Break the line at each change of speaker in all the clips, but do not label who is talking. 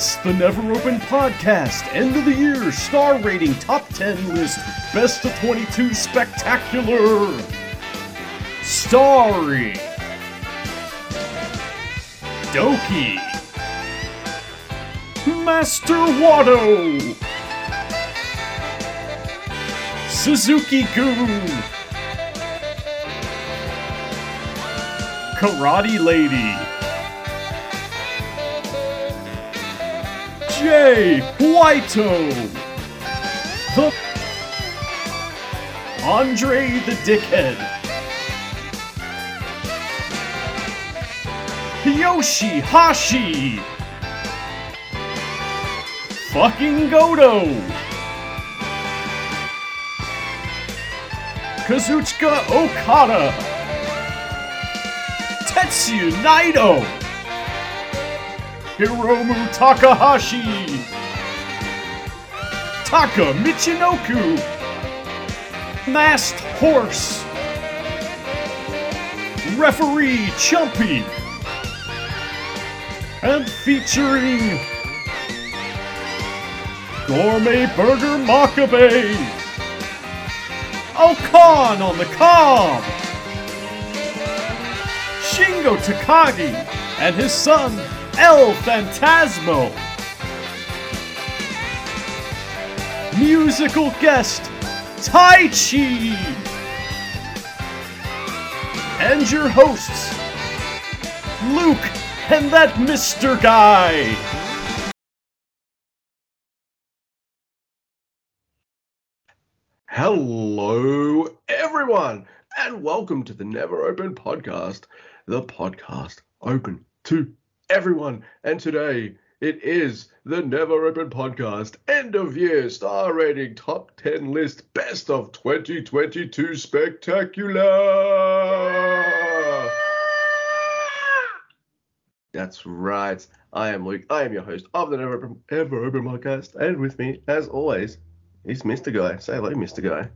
It's the Never Open Podcast, end of the year, star rating, top 10 list, best of 22 spectacular. Starring Doki, Master Watto, Suzuki Goon, Karate Lady. Jay Whito. The Andre the Dickhead. Yoshi Hashi. Fucking Godo. Kazuchika Okada. Tetsuya Naito. Hiromu Takahashi, Taka Michinoku, Masked Horse, Referee Chumpy, and featuring Gourmet Burger Makabe, Okan on the cob, Shingo Takagi and his son El Fantasmo. Musical guest, Taichi. And your hosts, Luke and that Mr. Guy.
Hello, everyone, and welcome to the Never Open Podcast, the podcast open to everyone. And today it is the Never Open Podcast end of year star rating top 10 list best of 2022 spectacular. That's right. I am Luke. I am your host of the Never Open, Ever Open Podcast. And with me, as always, is Mr. Guy. Say hello, Mr. Guy.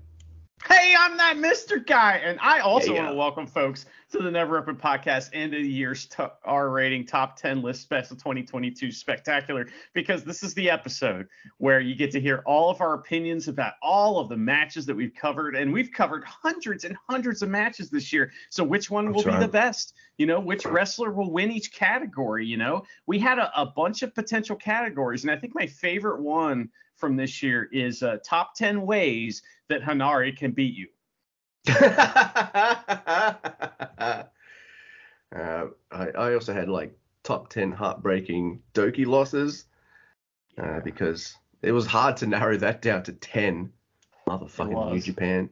Hey, I'm that Mr. Guy, and I also
Yeah, yeah.
want to welcome folks to the Never Open Podcast end of the year's t- R rating top 10 list special 2022 spectacular because this is the episode where you get to hear all of our opinions about all of the matches that we've covered, and we've covered hundreds and hundreds of matches this year. So which one will be the best? You know, which wrestler will win each category? You know, we had a, a bunch of potential categories, and I think my favorite one from this year is uh, top 10 ways that Hanari can beat you.
uh, I, I also had like top 10 heartbreaking Doki losses uh, because it was hard to narrow that down to 10. Motherfucking New. Japan.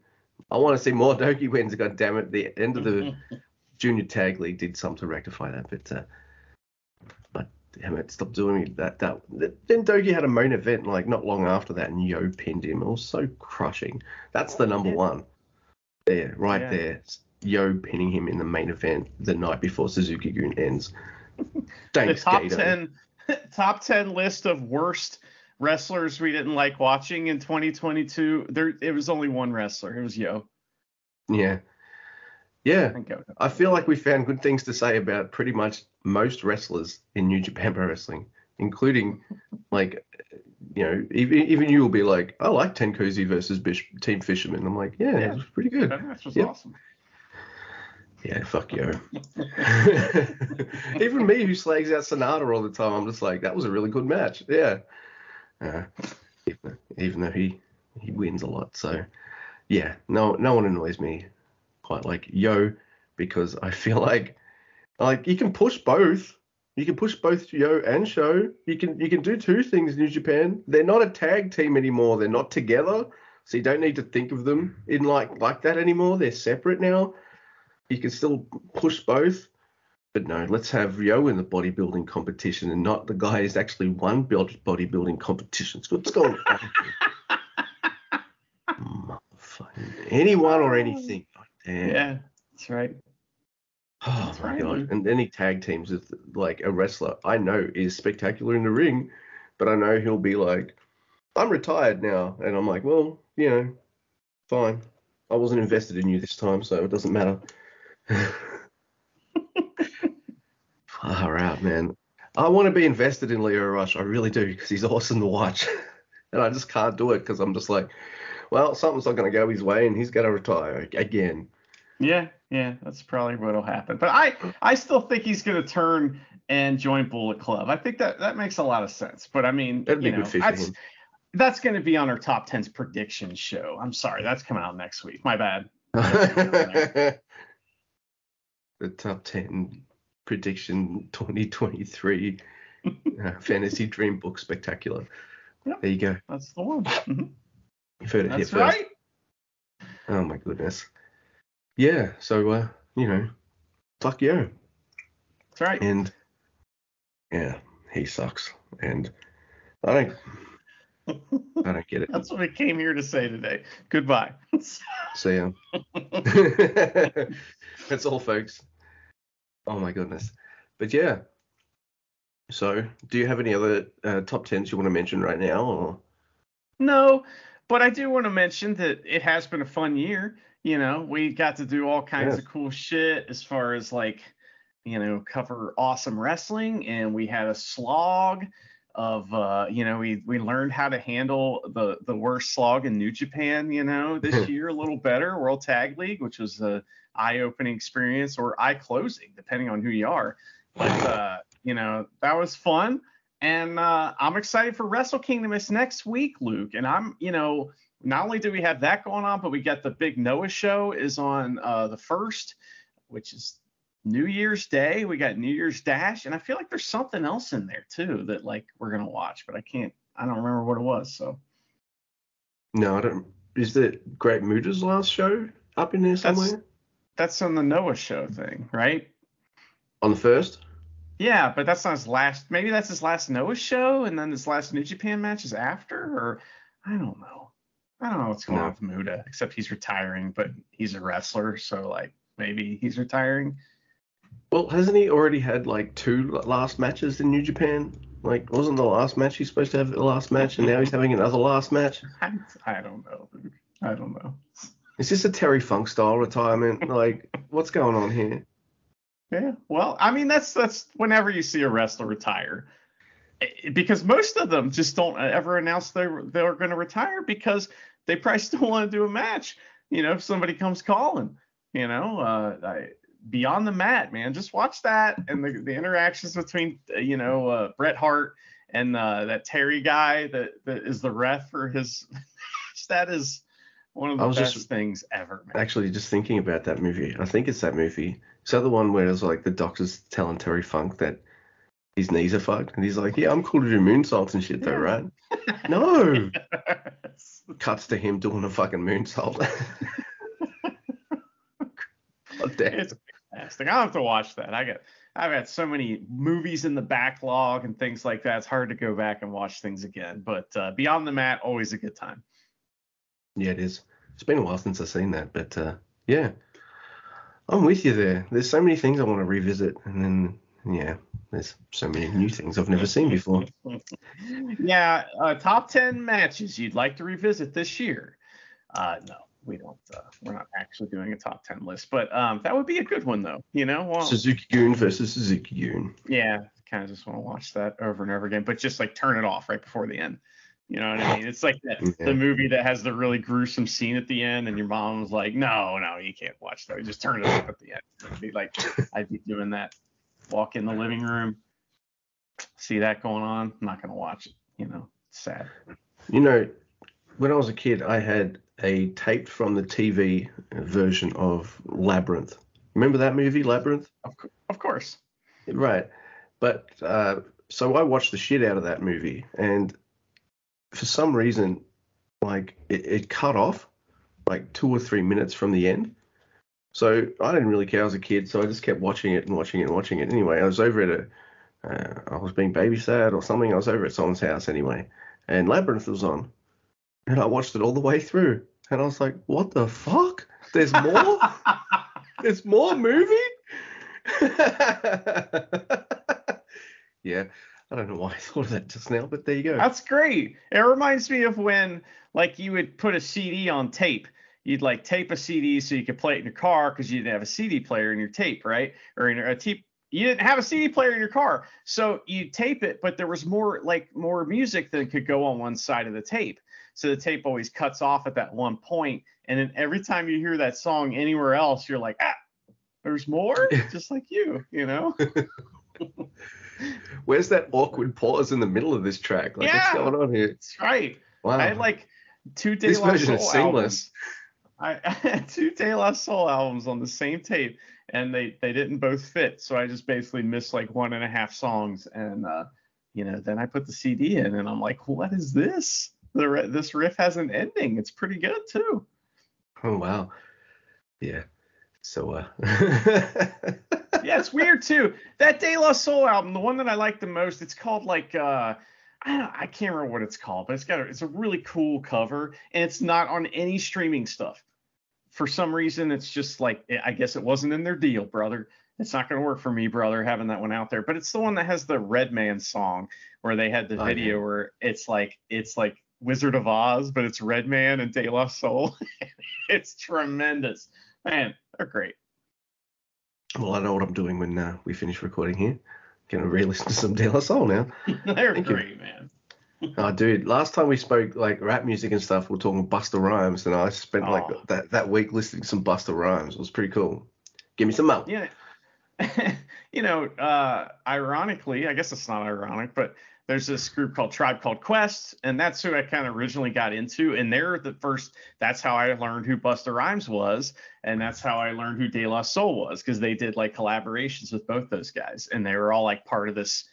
I want to see more Doki wins. God damn it. The end of the Junior Tag League did something to rectify that, but uh, but damn it, stop doing. That that then Doki had a main event like not long after that, and Yo pinned him. It was so crushing. That's the number
Yeah.
one. There, right
Yeah.
there. Yo pinning him in the main event the night before Suzuki Gun ends. Thanks,
the top
Gato.
10 top 10 list of worst wrestlers we didn't like watching in 2022 there it was only one wrestler it was yo
Yeah. Yeah. I feel like we found good things to say about pretty much most wrestlers in New Japan Pro Wrestling, including like, you know, even even you will be like, I like Tenkuzi versus Bish, Team Fisherman. I'm like, yeah,
Yeah.
it was pretty good.
that match was
Yep.
awesome
Yeah, fuck yo. even me who slags out Sanada all the time, I'm just like, that was a really good match. Yeah. Uh, even, even though he he wins a lot, so yeah, no no one annoys me quite like Yo because I feel like like you can push both. You can push both Yo and Show. You can you can do two things in New Japan. They're not a tag team anymore. They're not together. So you don't need to think of them in like like that anymore. They're separate now. You can still push both. But no, let's have Yo in the bodybuilding competition and not the guy who's actually won build bodybuilding competitions. What's going on? Anyone or anything. Damn.
yeah that's right
Oh my god! And any tag teams with like a wrestler I know is spectacular in the ring, but I know he'll be like, "I'm retired now," and I'm like, "Well, you know, fine. I wasn't invested in you this time, so it doesn't matter." Far out, man. I want to be invested in Lio Rush. I really do because he's awesome to watch, and I just can't do it because I'm just like, well, something's not going to go his way, and he's going to retire again.
Yeah, yeah, that's probably what'll happen. But I, I still think he's going to turn and join Bullet Club. I think that that makes a lot of sense. But I mean,
That'd be
you know, that's, that's going to be on our top 10s prediction show. I'm sorry, that's coming out next week. My bad.
the top 10 prediction 2023 uh, fantasy dream book spectacular.
Yep.
There you go.
That's the one. Mhm.
You've heard it here
That's
first.
right.
Oh my goodness. Yeah. So uh, you know, fuck you.
That's right.
And yeah, he sucks. And I don't, I don't get it.
That's what I came here to say today. Goodbye.
See ya. That's all, folks. Oh my goodness. But yeah. So, do you have any other uh, top tens you want to mention right now? Or
No, but I do want to mention that it has been a fun year. You know, we got to do all kinds
Yes.
of cool shit as far as like, you know, cover awesome wrestling, and we had a slog of, uh, you know, we we learned how to handle the the worst slog in New Japan. You know, this year a little better World Tag League, which was a eye-opening experience or eye-closing, depending on who you are. But uh, you know, that was fun. And uh, I'm excited for Wrestle Kingdom. It's next week, Luke. And I'm, you know, not only do we have that going on, but we got the big Noah show is on uh, the first, which is New Year's Day. We got New Year's Dash, and I feel like there's something else in there too that like we're gonna watch, but I can't. I don't remember what it was. So
no, I don't. Is that Great Muta's last show up in there
That's-
somewhere?
that's on the Noah show thing, right?
On the first?
Yeah, but that's not his last. Maybe that's his last Noah show, and then his last New Japan match is after, or I don't know. I don't know what's going on with Muta, except he's retiring, but he's a wrestler, so like maybe he's retiring.
Well, hasn't he already had like two last matches in New Japan? Like, wasn't the last match he's supposed to have the last match, and now he's having another last match?
I, I don't know. dude. I don't know.
Is this a Terry Funk style retirement? Like, what's going on here?
Yeah. Well, I mean that's that's whenever you see a wrestler retire, Eh, because most of them just don't ever announce they're they're going to retire because they probably still want to do a match. You know, if somebody comes calling. You know, uh, I, beyond the mat, man, just watch that and the the interactions between uh, you know uh, Bret Hart and uh, that Terry guy that that is the ref for his. that is one of the best
just-
things ever, man.
Actually, just thinking about that movie, I think it's that movie. Is that the one where it's like the doctor's telling Terry Funk that his knees are fucked, and he's like, "Yeah, I'm cool to do moonsaults and shit, though, right?" No. Cuts to him doing a fucking moonsault. God damn.
it's fantastic. I'll have to watch that. I got I've got so many movies in the backlog and things like that. It's hard to go back and watch things again. But uh, Beyond the Mat, always a good time.
Yeah, it is. It's been a while since I've seen that, but uh, yeah, I'm with you there. There's so many things I want to revisit, and then yeah, there's so many new things I've never seen before.
yeah, uh, top ten matches you'd like to revisit this year. Uh, no, we don't. Uh, we're not actually doing a top ten list, but um, that would be a good one though. You know, well,
Suzuki Goon versus Suzuki Goon.
yeah, kind of just want to watch that over and over again, but just like turn it off right before the end. You know what I mean? It's like that,
Yeah.
the movie that has the really gruesome scene at the end, and your mom's like, "No, no, you can't watch that. Just turn it off at the end." I'd be like, I'd be doing that. Walk in the living room, see that going on. I'm not gonna watch it. You know, it's sad.
You know, when I was a kid, I had a tape from the TV version of Labyrinth. Remember that movie, Labyrinth?
Of, of course.
Right. But uh, so I watched the shit out of that movie, and for some reason, like it, it cut off like two or three minutes from the end. So I didn't really care as a kid, so I just kept watching it and watching it and watching it. Anyway, I was over at a, uh, I was being babysat or something. I was over at someone's house anyway, and Labyrinth was on, and I watched it all the way through, and I was like, what the fuck? There's more? There's more movie? yeah, I don't know why I thought of that just now, but there you go.
That's great. It reminds me of when like you would put a CD on tape. You'd like tape a CD so you could play it in your car because you didn't have a CD player in your tape, right? Or in a tape you didn't have a CD player in your car, so you tape it, but there was more like more music than could go on one side of the tape. So the tape always cuts off at that one point, and then every time you hear that song anywhere else, you're like, ah, there's more, just like you, you know.
Where's that awkward pause in the middle of this track? Like,
Yeah.
what's going on here?
That's right.
Wow.
I had like two days.
this version is seamless.
I, had two De La Soul albums on the same tape, and they they didn't both fit. So I just basically missed like one and a half songs, and uh, you know, then I put the CD in, and I'm like, what is this? The this riff has an ending. It's pretty good too.
Oh wow. Yeah. So uh
yeah, it's weird too. That De La Soul album, the one that I like the most, it's called like uh I don't, I can't remember what it's called, but it's got a, it's a really cool cover, and it's not on any streaming stuff. For some reason, it's just like I guess it wasn't in their deal, brother. It's not going to work for me, brother, having that one out there. But it's the one that has the Redman song where they had the
Oh,
video
yeah.
where it's like it's like Wizard of Oz, but it's Redman and De La Soul. it's tremendous, man. They're great.
well I know what I'm doing when uh, we finish recording here. Gonna re-listen to some De La Soul now.
They're
Thank you.
great, man.
Oh, dude, last time we spoke like rap music and stuff, we are talking Busta Rhymes, and I spent like
Oh.
that, that week listening to some Busta Rhymes. It was pretty cool. Give me some more.
Yeah. you know, uh, ironically, I guess it's not ironic, but there's this group called Tribe Called Quest, and that's who I kind of originally got into. And they're the first, that's how I learned who Busta Rhymes was. And that's how I learned who De La Soul was, because they did like collaborations with both those guys. And they were all like part of this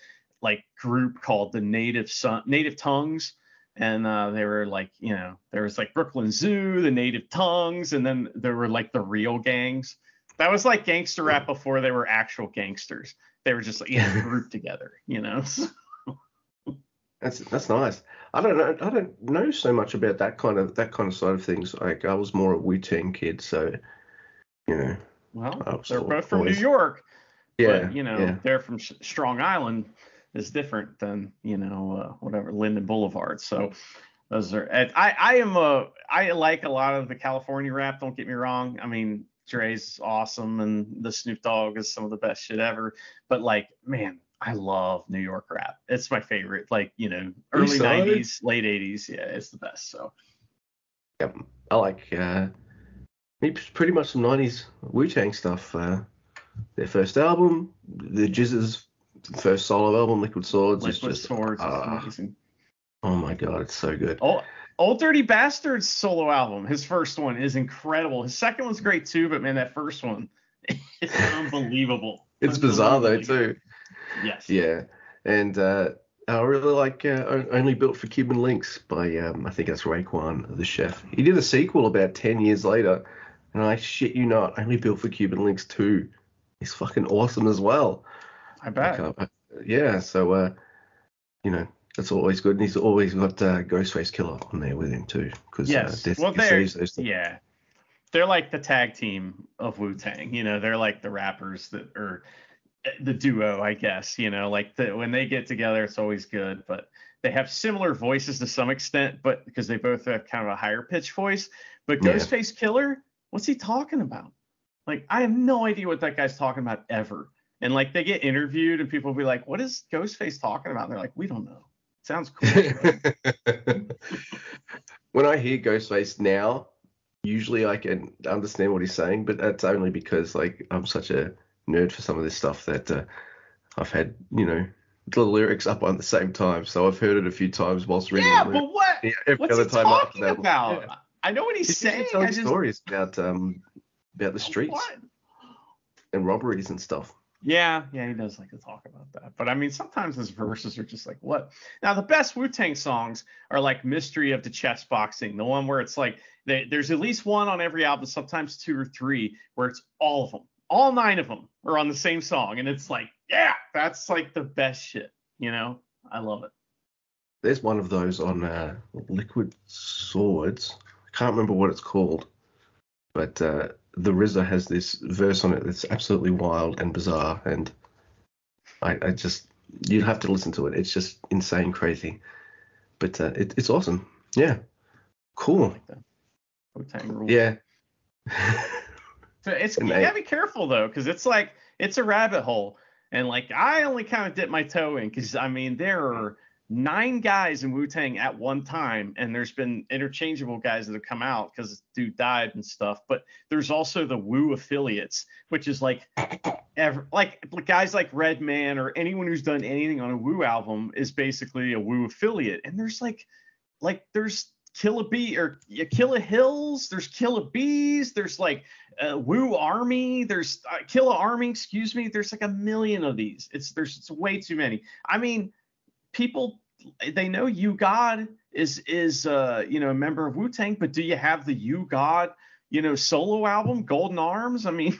like group called the Native Son- Native Tongues. And uh, they were like, you know, there was like Brooklyn Zoo, the Native Tongues, and then there were like the real gangs. That was like gangster rap before they were actual gangsters. They were just like yeah, grouped together, you know.
That's that's nice. I don't know. I don't know so much about that kind of that kind of side of things. Like I was more a Wu Tang kid, so you know.
Well, they're both from
always-
New York,
Yeah.
but you know,
yeah.
they're from Strong Island is different than you know uh, whatever Linden Boulevard. So those are. I I am a I like a lot of the California rap. Don't get me wrong. I mean, Dre's awesome, and the Snoop Dogg is some of the best shit ever. But like, man. I love New York rap. It's my favorite. Like, you know, early
East Side?
90s, late 80s. Yeah, it's the best. So,
Yep. I like uh, pretty much some '90s Wu Tang stuff. Uh, their first album, the GZA's first solo album, Liquid Swords, is
Liquid
just
Swords is amazing.
oh my god, it's so good.
Old, Old Dirty Bastard's solo album, his first one is incredible. His second one's great too, but man, that first one is unbelievable.
It's bizarre though too.
Yes.
Yeah, and uh, I really like uh, Only Built for Cuban Links by um, I think that's Raekwon, the chef. He did a sequel about ten years later, and I shit you not, Only Built for Cuban Links two is fucking awesome as well.
I bet.
Uh, yeah, so uh, you know that's always good, and he's always got uh, Ghostface Killah on there with him too, because
Yes.
uh,
Well, they're-. Yeah. They're like the tag team of Wu Tang. You know, they're like the rappers that are the duo, I guess. You know, like the, when they get together, it's always good. But they have similar voices to some extent, but because they both have kind of a higher pitch voice. But
Yeah.
Ghostface Killah, what's he talking about? Like, I have no idea what that guy's talking about ever. And like they get interviewed and people will be like, what is Ghostface talking about? And they're like, we don't know. Sounds cool.
when I hear Ghostface now, usually I can understand what he's saying, but that's only because like I'm such a nerd for some of this stuff that uh, I've had, you know, the lyrics up on the same time, so I've heard it a few times whilst reading.
yeah, but what?
Yeah, every
What's
other
he
time after
talking
that.
about?
Yeah.
I know what he's
He's
saying. I
telling
just,
stories about um about the streets
What?
and robberies and stuff.
Yeah, yeah, he does like to talk about that. But I mean, sometimes his verses are just like, what? Now, the best Wu Tang songs are like Mystery of the Chess Boxing, the one where it's like they, there's at least one on every album, sometimes two or three, where it's all of them, all nine of them are on the same song. And it's like, yeah, that's like the best shit, you know? I love it.
There's one of those on uh, Liquid Swords. I can't remember what it's called, but uh, the RZA has this verse on it that's absolutely wild and bizarre, and I, I just you'd have to listen to it. It's just insane, crazy, but uh, it, it's awesome. Yeah, cool.
like that. Wu Tang rules.
Yeah.
So it's
And
you gotta be careful though, because it's like it's a rabbit hole. And like I only kind of dip my toe in because I mean there are nine guys in Wu Tang at one time, and there's been interchangeable guys that have come out because dude died and stuff. But there's also the Wu affiliates, which is like ever like guys like Redman or anyone who's done anything on a Wu album is basically a Wu affiliate. And there's like like there's Killa Bee or yeah, Hills, there's Killa Bees, there's like uh, Wu Army, there's uh, Killa Army, excuse me. There's like a million of these. It's there's it's way too many. I mean, people they know U-God is is uh you know a member of Wu Tang, but do you have the U-God you know solo album Golden Arms? I mean,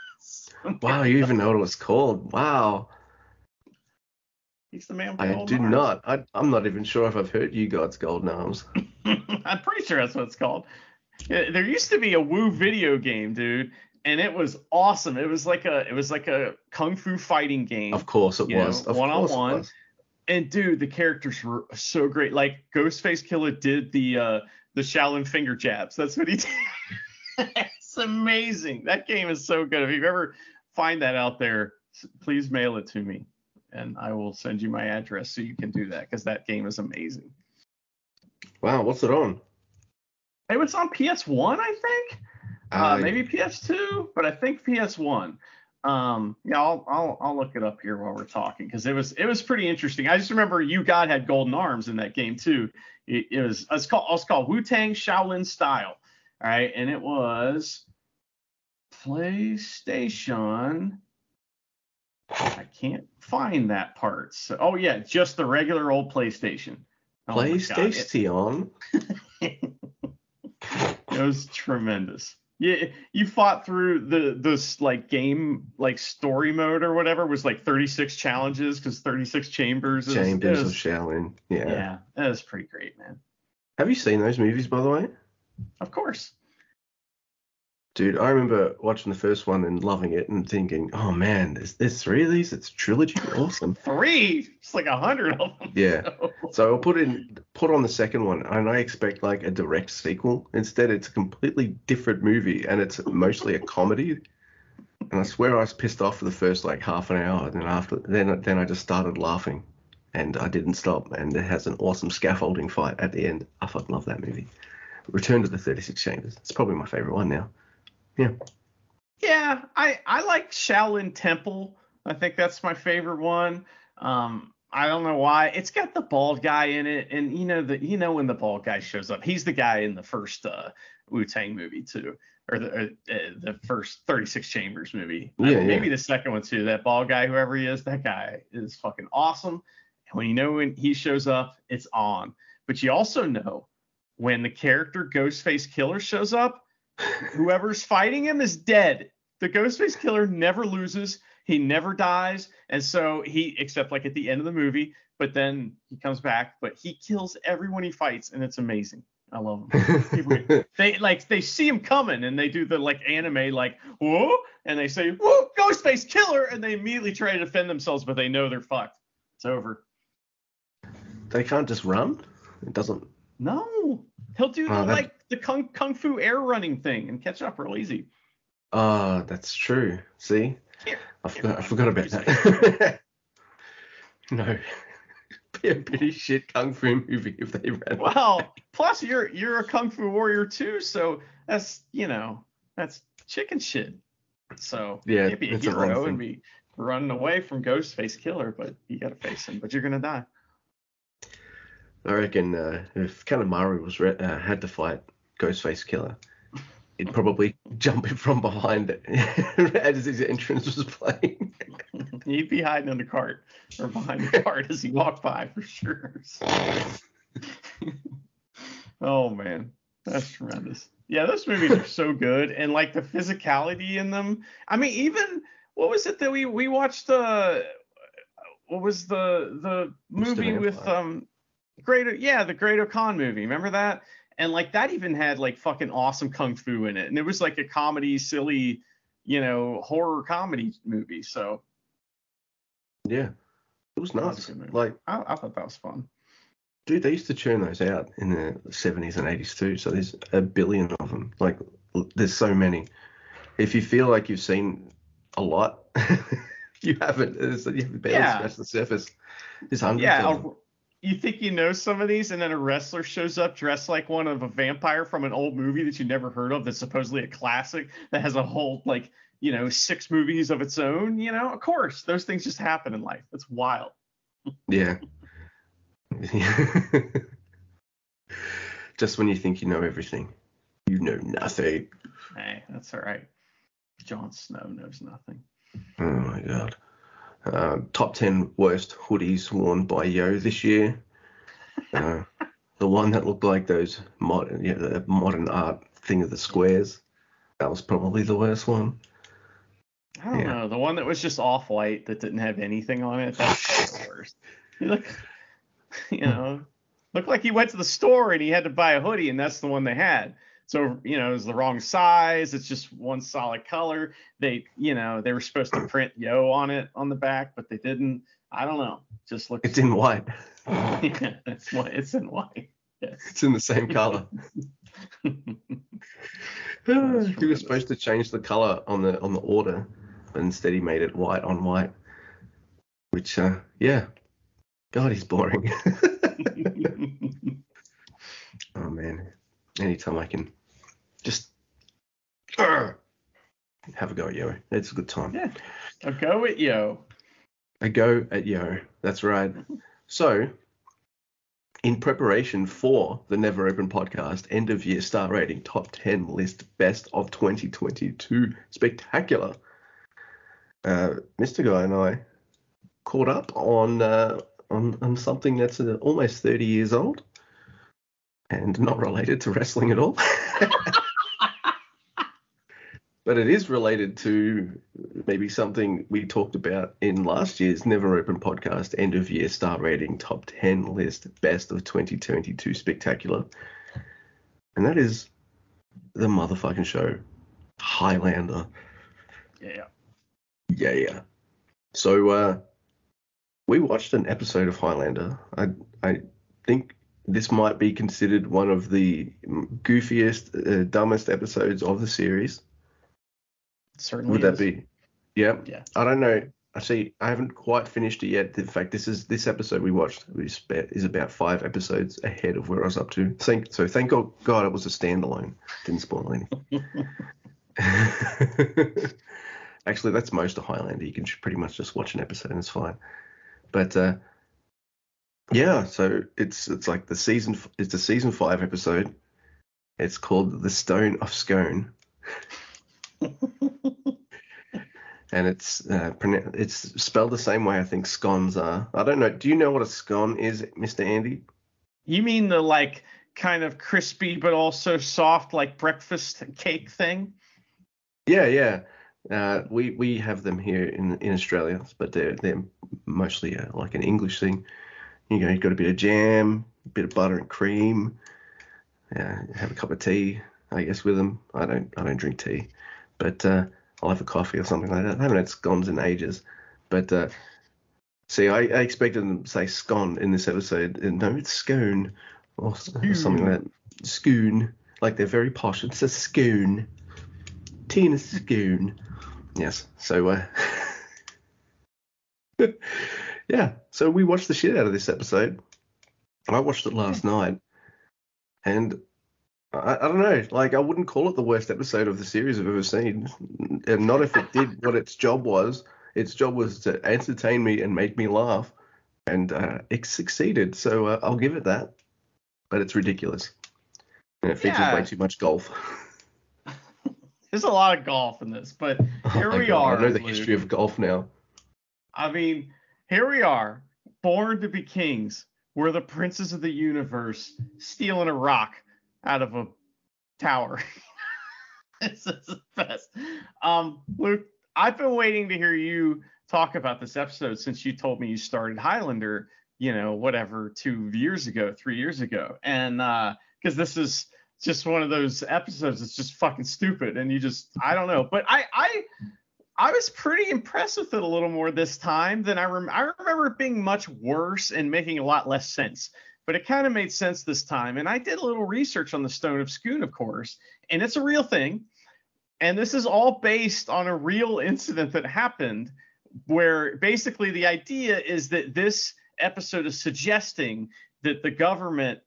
wow, you even know what it was called? Wow.
He's the man.
I do arms. not. I, am not even sure if I've heard U-God's Golden Arms.
I'm pretty sure that's what it's called. There used to be a Wu video game, dude, and it was awesome. It was like a it was like a kung fu fighting game.
Of course it was.
One on one and dude, the characters were so great. Like Ghostface Killah did the uh the Shaolin finger jabs. That's what he did. it's amazing. That game is so good. If you ever find that out there, please mail it to me, and I will send you my address so you can do that because that game is amazing.
Wow, what's it on?
It was on PS1, I think. Uh, uh, maybe PS2, but I think PS1. Um, yeah, I'll, I'll I'll look it up here while we're talking because it was it was pretty interesting. I just remember U-God had golden arms in that game too. It, it was it's called it's called Wu Tang Shaolin Style, all right, and it was PlayStation. I can't find that part. So, oh yeah, just the regular old PlayStation.
Oh PlayStation.
it was tremendous. Yeah, you fought through the this like game like story mode or whatever was like 36 challenges because 36 chambers.
Is, chambers of Shaolin. Yeah.
Yeah, that was pretty great, man.
Have you seen those movies by the way?
Of course.
Dude, I remember watching the first one and loving it and thinking, oh man, there's, there's three of these. It's a trilogy. Awesome.
three? It's like a hundred of them.
Yeah. So I'll put in put on the second one and I expect like a direct sequel. Instead, it's a completely different movie and it's mostly a comedy. And I swear I was pissed off for the first like half an hour. And then after then then I just started laughing. And I didn't stop. And it has an awesome scaffolding fight at the end. I fucking love that movie. Return to the 36 Chambers. It's probably my favorite one now. Yeah.
Yeah, I I like Shaolin Temple. I think that's my favorite one. Um, I don't know why. It's got the bald guy in it, and you know the you know when the bald guy shows up, he's the guy in the first uh, Wu Tang movie too, or the uh, the first 36 Chambers movie.
Yeah, uh,
maybe
yeah.
the second one too. That bald guy, whoever he is, that guy is fucking awesome. And when you know when he shows up, it's on. But you also know when the character Ghostface Killer shows up, whoever's fighting him is dead. The Ghostface Killer never loses. He never dies. And so he, except like at the end of the movie, but then he comes back, but he kills everyone he fights, and it's amazing. I love him. they like they see him coming and they do the like anime like whoa and they say whoa Ghostface Killer and they immediately try to defend themselves but they know they're fucked. It's over.
They can't just run. It doesn't.
No, he'll do the, oh, like the kung kung fu air running thing and catch up real easy.
Ah, uh, that's true. See, Here. I forgot. I forgot about that. no, be a pretty shit kung fu movie if they ran.
Well, plus you're you're a kung fu warrior too, so that's you know that's chicken shit. So
yeah,
you be a hero and be running away from Ghostface Killer, but you gotta face him. But you're gonna die.
I reckon uh, if Kanemaru was re- uh, had to fight Ghostface Killer, he'd probably jump in from behind it as his entrance was playing.
he'd be hiding in the cart or behind the cart as he walked by for sure. oh man, that's tremendous. Yeah, those movies are so good, and like the physicality in them. I mean, even what was it that we we watched? The uh, what was the the movie with um Great, yeah, the Great Khan movie. Remember that? And like that even had like fucking awesome kung fu in it, and it was like a comedy, silly, you know, horror comedy movie. So
yeah, it was nice. Like
I, I thought that was fun.
Dude, they used to churn those out in the 70s and 80s too. So there's a billion of them. Like there's so many. If you feel like you've seen a lot, you haven't. You haven't barely
Yeah.
scratched the surface. There's hundreds
Yeah,
of them.
You think you know some of these, and then a wrestler shows up dressed like one of a vampire from an old movie that you never heard of, that's supposedly a classic that has a whole like you know six movies of its own. You know, of course, those things just happen in life. It's wild.
Yeah. Just when you think you know everything, you know nothing.
Hey, that's all right. Jon Snow knows nothing.
Oh my god. Uh, top 10 worst hoodies worn by Yo this year. Uh, the one that looked like those modern, yeah, the modern art thing of the squares. That was probably the worst one.
I don't
Yeah.
know. The one that was just off white that didn't have anything on it. That's the worst. He look, you know, looked like he went to the store and he had to buy a hoodie, and that's the one they had. So you know, it was the wrong size. It's just one solid color. They, you know, they were supposed to print "Yo" on it on the back, but they didn't. I don't know. Just look.
It's in white.
yeah, it's white. It's in white. Yes.
It's in the same color. He was supposed to change the color on the on the order, but instead he made it white on white. Which, uh, yeah, God, he's boring. oh man, anytime I can just Arr! have a go at Yo, it's a good time.
yeah. I'll go at Yo.
A go at Yo, that's right. So, in preparation for the Never Open podcast end of year star rating top 10 list best of 2022 spectacular, uh, Mr. Guy and I caught up on, uh, on, on something that's uh, almost 30 years old and not related to wrestling at all. but it is related to maybe something we talked about in last year's Never Open podcast end of year star rating top 10 list best of 2022 spectacular. And that is the motherfucking show Highlander.
Yeah.
Yeah, yeah. So uh we watched an episode of Highlander. I I think this might be considered one of the goofiest, uh, dumbest episodes of the series.
Certainly.
Would that
is.
be? Yeah.
Yeah.
I don't know. I see. I haven't quite finished it yet. In fact, this is this episode we watched is about, is about five episodes ahead of where I was up to. Thank so thank God, God it was a standalone. Didn't spoil anything. Actually, that's most of Highlander. You can pretty much just watch an episode and it's fine. But uh, yeah, so it's it's like the season it's the season five episode. It's called The Stone of Scone. and it's uh, it's spelled the same way I think scones are. I don't know. Do you know what a scone is, Mr. Andy?
You mean the like kind of crispy but also soft like breakfast cake thing?
Yeah, yeah. Uh, we we have them here in in Australia, but they're they're mostly uh, like an English thing. You know, you've got a bit of jam, a bit of butter and cream. Yeah, have a cup of tea, I guess, with them. I don't I don't drink tea, but uh, I'll have a coffee or something like that. I haven't had scones in ages, but uh, see, I, I expected them to say scone in this episode, no, it's scone or, something like that. Scoon, like they're very posh. It's a scoon. Tea and a scoon. Yes. So, uh, yeah. So we watched the shit out of this episode. I watched it last night, and I, I don't know. Like, I wouldn't call it the worst episode of the series I've ever seen, and not if it did what its job was. Its job was to entertain me and make me laugh, and uh, it succeeded. So uh, I'll give it that. But it's ridiculous, and it features
Yeah.
way too much golf.
There's a lot of golf in this, but Here
Oh
we
God,
are,
I know the
Luke.
history of golf now.
I mean, here we are, born to be kings. We're the princes of the universe, stealing a rock out of a tower. this is the best. Um, Luke, I've been waiting to hear you talk about this episode since you told me you started Highlander, you know, whatever, two years ago, three years ago. And because this is just one of those episodes that's just fucking stupid. And you just, I don't know. But I, I, I was pretty impressed with it a little more this time than I rem- I remember it being much worse and making a lot less sense. But it kind of made sense this time. And I did a little research on the Stone of Scoon, of course, and it's a real thing. And this is all based on a real incident that happened where basically the idea is that this episode is suggesting that the government,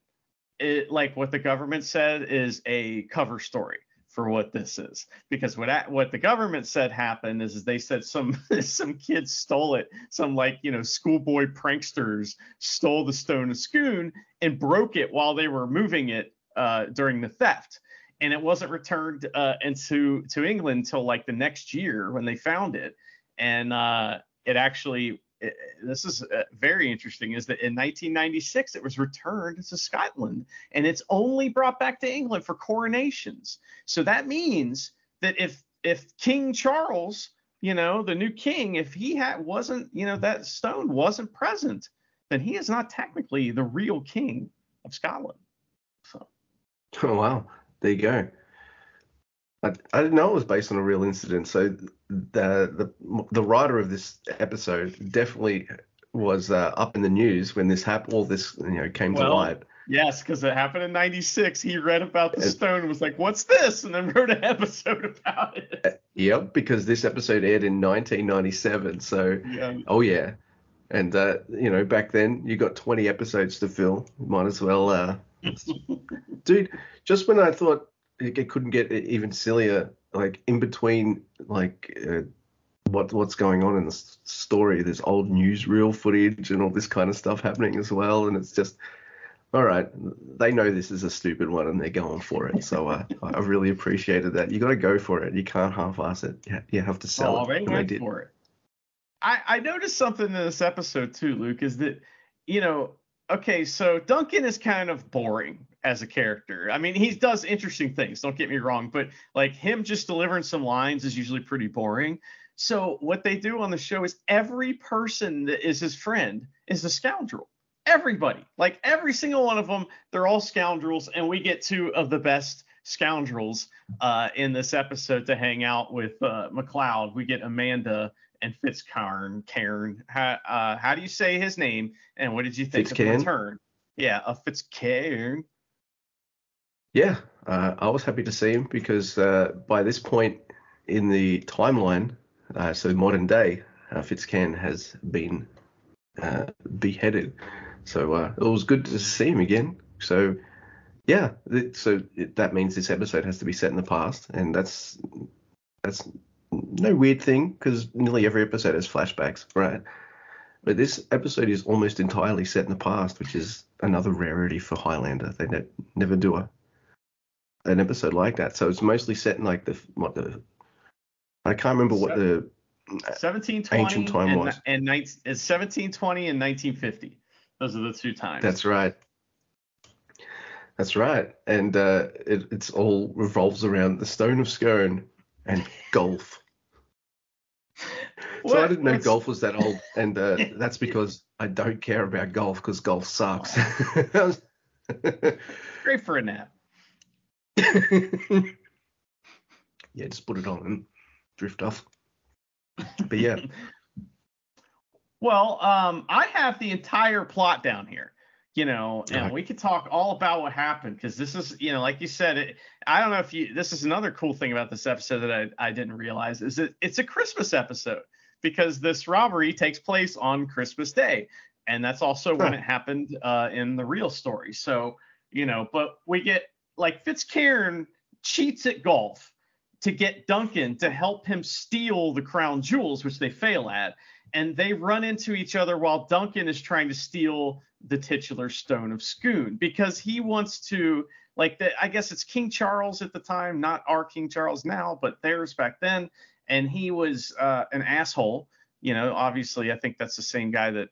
it, like what the government said, is a cover story for what this is. Because what what the government said happened is, is they said some some kids stole it. Some like you know schoolboy pranksters stole the stone of Scone and broke it while they were moving it uh, during the theft. And it wasn't returned uh, into to England until like the next year when they found it. And uh, it actually it, this is uh, very interesting is that in 1996 it was returned to Scotland and it's only brought back to England for coronations. So that means that if if King Charles, you know, the new king, if he had wasn't, you know, that stone wasn't present, then he is not technically the real king of Scotland. So.
Oh wow, there you go. I, I didn't know it was based on a real incident. So the the the writer of this episode definitely was uh, up in the news when this happened. All this you know came well, to light.
Yes, because it happened in '96. He read about the stone and was like, "What's this?" and then wrote an episode about it. Uh,
yep, because this episode aired in 1997. So, yeah. oh yeah, and uh, you know back then you got 20 episodes to fill. Might as well, uh, dude. Just when I thought it couldn't get even sillier. Like in between, like uh, what what's going on in the story. There's old newsreel footage and all this kind of stuff happening as well, and it's just all right. They know this is a stupid one and they're going for it. So uh, I really appreciated that. You got to go for it. You can't half-ass it. You have to sell oh, it.
They went for it. I, I noticed something in this episode too, Luke, is that you know okay, so Duncan is kind of boring as a character. I mean, he does interesting things, don't get me wrong, but like him just delivering some lines is usually pretty boring. So what they do on the show is every person that is his friend is a scoundrel. Everybody, like every single one of them, they're all scoundrels, and we get two of the best scoundrels uh, in this episode to hang out with uh, MacLeod. We get Amanda and Fitzcairn. Cairn. How, uh, how do you say his name? And what did you think Fitzcairn? of the return? Yeah, a Fitzcairn.
Yeah, uh, I was happy to see him because uh, by this point in the timeline, uh, so modern day, uh, Fitzcairn has been uh, beheaded. So uh, it was good to see him again. So yeah, so it, that means this episode has to be set in the past, and that's that's no weird thing because nearly every episode has flashbacks, right? But this episode is almost entirely set in the past, which is another rarity for Highlander. They ne- never do a an episode like that. So it's mostly set in like the what the I can't remember what the
1720 ancient time and, was. And 19, 1720 and 1950. Those are the two times.
That's right. That's right. And uh, it it's all revolves around the Stone of Scone and golf. so I didn't know What's... golf was that old, and uh, that's because I don't care about golf because golf sucks.
Great for a nap.
yeah, just put it on and drift off. But yeah.
well, um, I have the entire plot down here you know, and we could talk all about what happened because this is, you know, like you said, it, I don't know if you, this is another cool thing about this episode that I, I didn't realize is that it's a Christmas episode because this robbery takes place on Christmas Day. And that's also huh. when it happened uh, in the real story. So, you know, but we get like Fitzcairn cheats at golf to get Duncan to help him steal the crown jewels, which they fail at. And they run into each other while Duncan is trying to steal the titular stone of Scone because he wants to like the, I guess it's King Charles at the time, not our King Charles now, but theirs back then, and he was uh, an asshole. You know, obviously, I think that's the same guy that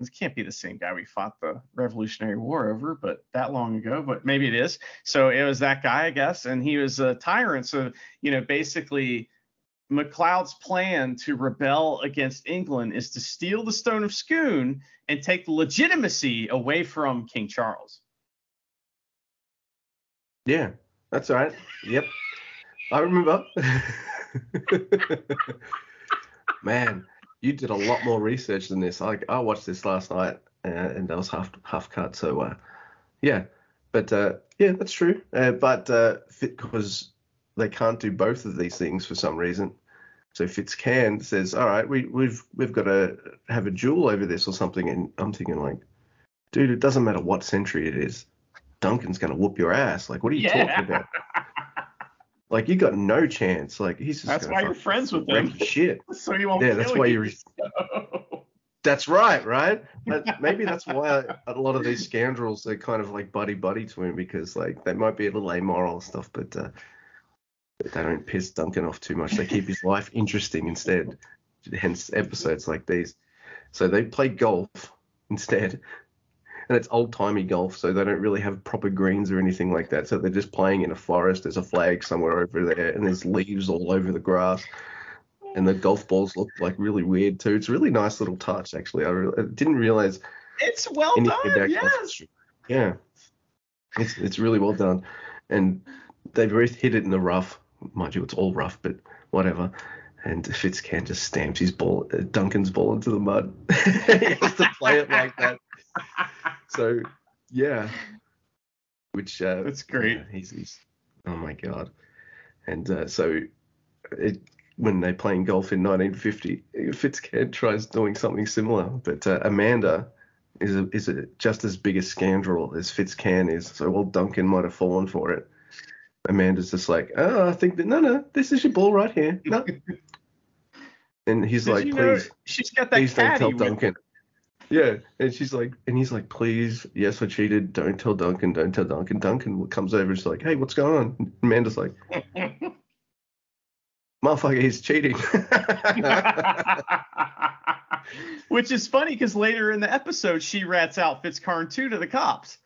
it can't be the same guy we fought the Revolutionary War over, but that long ago, but maybe it is. So it was that guy, I guess, and he was a tyrant. So you know, basically MacLeod's plan to rebel against England is to steal the Stone of Scone and take the legitimacy away from King Charles.
Yeah, that's right. Yep. I remember. Man, you did a lot more research than this. I, I watched this last night uh, and I was half half cut. So uh, yeah, but uh, yeah, that's true. Uh, but because uh, they can't do both of these things for some reason, So Fitzcairn says, "All right, we, we've we've got to have a duel over this or something." And I'm thinking like, dude, it doesn't matter what century it is. Duncan's gonna whoop your ass. Like, what are you
Yeah.
talking about? Like, you got no chance. Like, he's just
That's why you're friends with him.
Shit.
so you won't
Yeah, that's why
you.
you're- That's right, right? But maybe that's why a lot of these scoundrels they're kind of like buddy buddy to him because like they might be a little amoral stuff, but uh, they don't piss Duncan off too much. They keep his life interesting instead. Hence episodes like these. So they play golf instead. And it's old timey golf, so they don't really have proper greens or anything like that. So they're just playing in a forest. There's a flag somewhere over there, and there's leaves all over the grass and the golf balls look like really weird too. It's a really nice little touch, actually. I, re- I didn't realize
It's well done. Yes.
Yeah, it's it's really well done, and they both hit it in the rough. Mind you, it's all rough, but whatever. And Fitzcairn just stamps his ball, uh, Duncan's ball into the mud. he has to play it like that. So yeah, which uh,
That's great.
yeah, he's, he's oh my god. And uh, so it, when they're playing golf in 1950, Fitzcairn tries doing something similar, but uh, Amanda is a, is a, just as big a scoundrel as Fitzcairn is. So while Duncan might have fallen for it, Amanda's just like, oh, I think that no, no, this is your ball right here. No. and he's
Did
like,
you know
please,
she's got that
please don't tell Duncan. Yeah, and she's like, and he's like, please, yes, I cheated. Don't tell Duncan. Don't tell Duncan. Duncan comes over. and She's like, hey, what's going on? And Amanda's like, motherfucker, he's cheating.
Which is funny because later in the episode she rats out Fitzcairn too to the cops.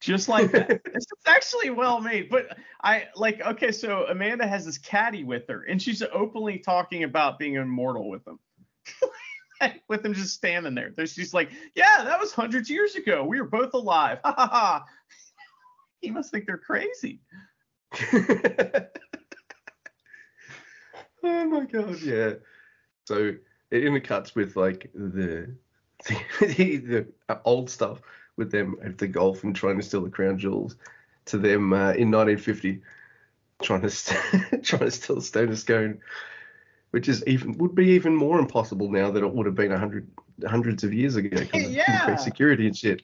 Just like that. it's actually well made. But I like okay, so Amanda has this caddy with her, and she's openly talking about being immortal with him. with him just standing there. There- just like, Yeah, that was hundreds of years ago. We were both alive. Ha ha ha. He must think they're crazy.
oh my god, yeah. So it intercuts with like the the, the old stuff with them at the golf and trying to steal the crown jewels to them uh, in 1950 trying to st- trying to steal the stone scone, which is even would be even more impossible now than it would have been a hundred hundreds of years ago because of
Yeah.
increased security and shit.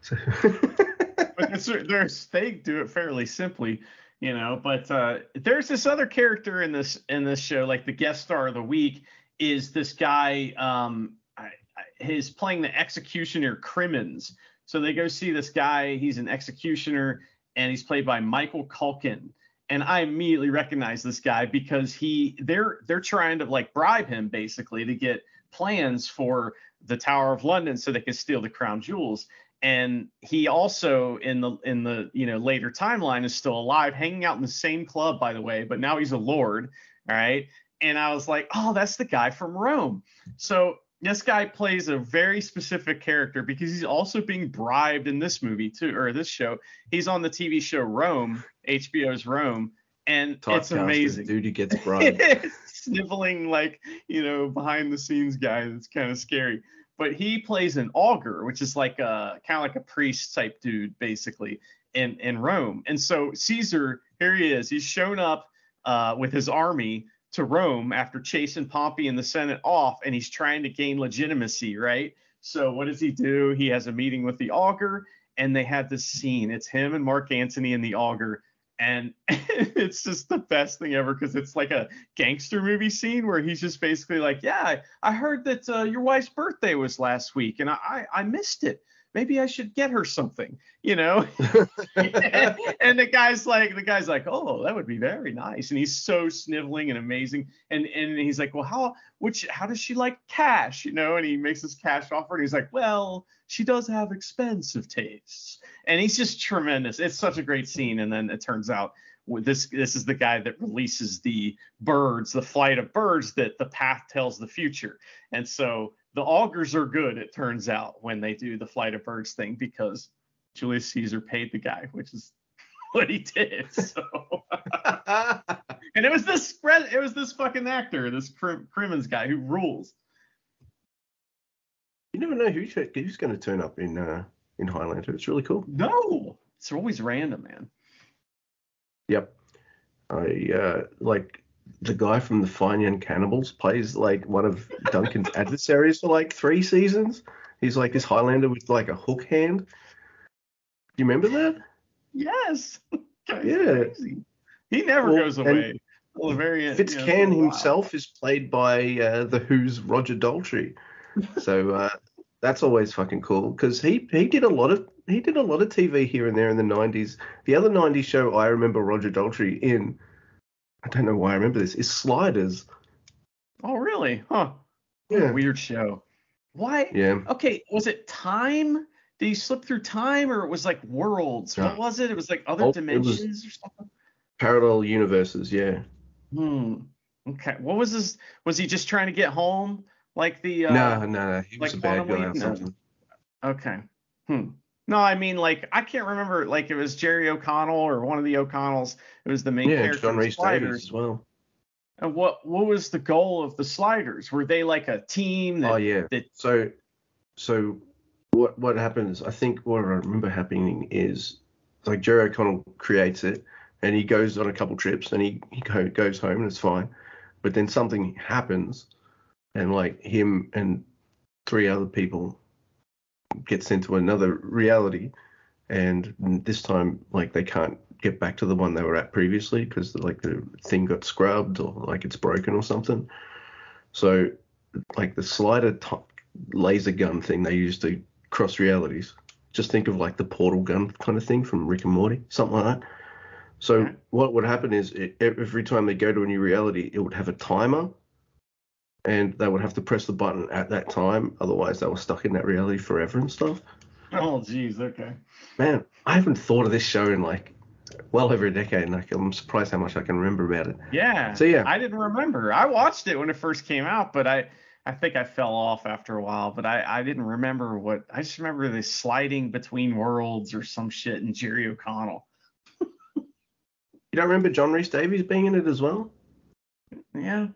So
but it's, there's they do it fairly simply, you know. But uh, there's this other character in this in this show, like the guest star of the week is this guy. Um, I, I, he's playing the executioner Crimmins. So they go see this guy. He's an executioner, and he's played by Michael Culkin. And I immediately recognize this guy because he they're they're trying to like bribe him basically to get plans for the Tower of London so they can steal the crown jewels. And he also in the in the you know later timeline is still alive hanging out in the same club by the way but now he's a lord all right? And i was like oh that's the guy from rome. So this guy plays a very specific character because he's also being bribed in this movie too or this show. He's on the tv show rome hbo's rome and it's
Typecasted
amazing.
Dude who gets bribed.
sniveling like you know behind the scenes guy that's kind of scary. But he plays an augur which is like a kind of like a priest type dude basically in in rome. And so caesar here he is. He's shown up uh, with his army to rome after chasing pompey and the senate off and he's trying to gain legitimacy right? So what does he do? He has a meeting with the augur and they have this scene. It's him and mark antony and the augur and it's just the best thing ever because it's like a gangster movie scene where he's just basically like, "Yeah, I, heard that uh, your wife's birthday was last week, and I, I I missed it. Maybe I should get her something, you know." and the guy's like, the guy's like, "Oh, that would be very nice," and he's so sniveling and amazing, and and he's like, "Well, how which how does she like cash, you know?" And he makes this cash offer, and he's like, "Well." She does have expensive tastes, and he's just tremendous. It's such a great scene, and then it turns out this this is the guy that releases the birds, the flight of birds that the path tells the future. And so the augurs are good, it turns out, when they do the flight of birds thing because Julius Caesar paid the guy, which is what he did. So and it was this spread it was this fucking actor, this Crim- Crimmins guy who rules.
You never know who's, who's going to turn up in uh, in Highlander. It's really cool.
No, it's always random, man.
Yep. I uh, like the guy from the Fine Young Cannibals plays like one of Duncan's adversaries for like three seasons. He's like this Highlander with like a hook hand. Do you remember that?
Yes. Guy's
Yeah.
crazy. He never
Well,
goes away. Well, very you know, Fitzcairn
himself is played by uh, the Who's Roger Daltrey. So uh, that's always fucking cool because he he did a lot of he did a lot of TV here and there in the 90s. The other 90s show I remember Roger Daltrey in, I don't know why I remember this, is Sliders.
Oh, really? Huh. What a
Yeah.
weird show. Why?
Yeah.
Okay, was it time? Did he slip through time, or it was like worlds?
No.
What was it? It was like other
Oh,
dimensions or something.
Parallel universes, yeah.
Hmm. Okay. What was this? Was he just trying to get home, like the? Uh,
no, no, no. He was
like
a bad guy?
No.
something.
Okay. Hmm. No, I mean like I can't remember. Like it was Jerry O'Connell or one of the O'Connells. It was the main
Yeah,
character.
John
Rhys-Davies
as well.
And what what was the goal of the Sliders? Were they like a team? That,
Oh yeah.
that-
So, so what what happens? I think what I remember happening is like Jerry O'Connell creates it, and he goes on a couple trips, and he he go, goes home, and it's fine. But then something happens, and like him and three other people get into another reality, and this time like they can't get back to the one they were at previously because like the thing got scrubbed or like it's broken or something. So like the slider top laser gun thing they use to cross realities. Just think of like the portal gun kind of thing from Rick and Morty, something like that. So what would happen is it, every time they go to a new reality, it would have a timer, and they would have to press the button at that time. Otherwise, they were stuck in that reality forever and stuff.
oh, geez. Okay.
Man, I haven't thought of this show in like well over a decade, like, I'm surprised how much I can remember about it.
Yeah.
So, yeah.
I didn't remember. I watched it when it first came out, but I I think I fell off after a while. But I I didn't remember what. I just remember the sliding between worlds or some shit and Jerry O'Connell.
You don't remember John Rhys-Davies being in it as well?
Yeah.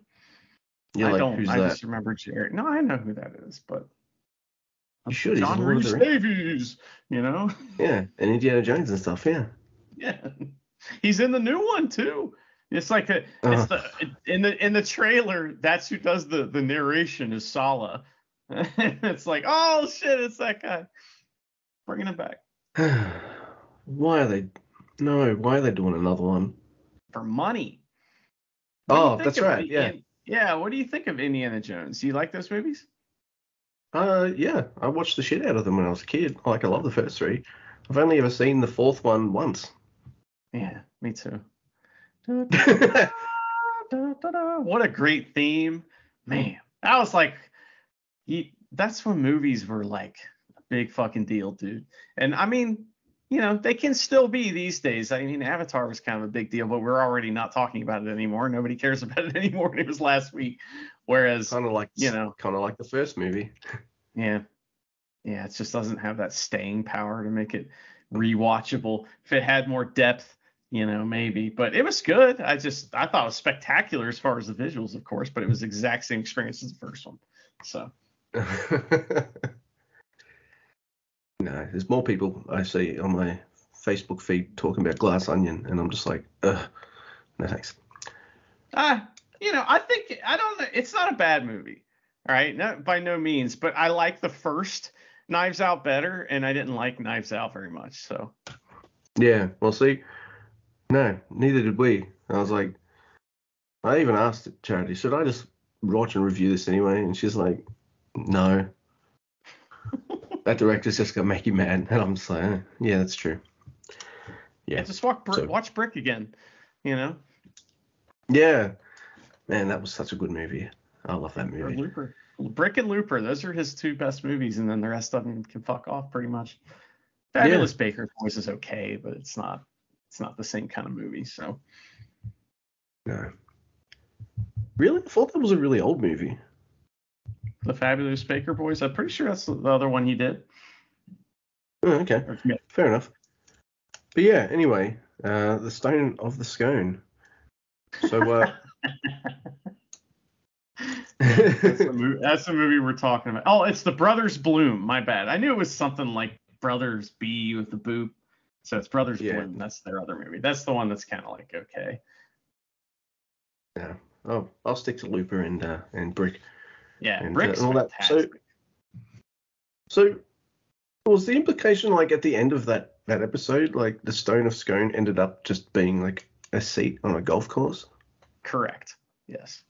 You're
I
like,
don't. I
that?
just remember Jerry. No, I know who that is, but
You should. He's
John
the Rings.
Davies. You know.
Yeah, and Indiana Jones and stuff. Yeah.
Yeah, he's in the new one too. It's like a,
Uh-huh.
it's the in the in the trailer. That's who does the the narration is Sallah. it's like, oh shit, it's that guy. Bringing it back
why are they? No, why are they doing another one?
for money. What
Oh, that's right, yeah.
Yeah. What do you think of Indiana Jones? Do you like those movies?
Uh, yeah, I watched the shit out of them when I was a kid. Like, I love the first three. I've only ever seen the fourth one once.
Yeah, me too. Da, da, da. What a great theme, man. That was like, you, that's when movies were like a big fucking deal, dude. And I mean, you know, they can still be these days. I mean, Avatar was kind of a big deal, but we're already not talking about it anymore. Nobody cares about it anymore. It was last week. Whereas,
kind of like,
You know.
kind of like the first movie.
yeah, yeah, it just doesn't have that staying power to make it rewatchable. If it had more depth, you know, maybe. But it was good. I just I thought it was spectacular as far as the visuals, of course, but it was the exact same experience as the first one. So
no, there's more people I see on my Facebook feed talking about Glass Onion, and I'm just like, ugh, no thanks.
ah, you know, I think I don't know. It's not a bad movie. All right, not by no means, but I like the first Knives Out better, and I didn't like Knives Out very much. So
Yeah, well, see, no, neither did we. I was like, I even asked Charity, should I just watch and review this anyway? And she's like, no. That director's just gonna make you mad. And I'm just like, eh, yeah, that's true. Yeah.
just watch Brick,
So-
watch Brick again. You know,
Yeah. Man, that was such a good movie. I love that movie.
Looper. Brick and Looper, those are his two best movies, and then the rest of them can fuck off pretty much. Fabulous Baker's voice is okay, but it's not it's not the same kind of movie. So
No. Really? I thought that was a really old movie.
The Fabulous Baker Boys, I'm pretty sure that's the other one he did.
Oh, okay.
Yeah.
Fair enough. But yeah, anyway, uh, the Stone of the Scone. So, uh,
That's the, movie, that's the movie we're talking about. Oh, it's the Brothers Bloom. My bad. I knew it was something like Brothers B with the boop. So it's Brothers
Yeah.
Bloom. That's their other movie. That's the one that's kind of like okay.
I'll, I'll stick to Looper and uh, and Brick.
Yeah,
And, uh,
Brick's
and all that. So- So was the implication like at the end of that that episode, like the Stone of Scone ended up just being like a seat on a golf course?
Correct. Yes.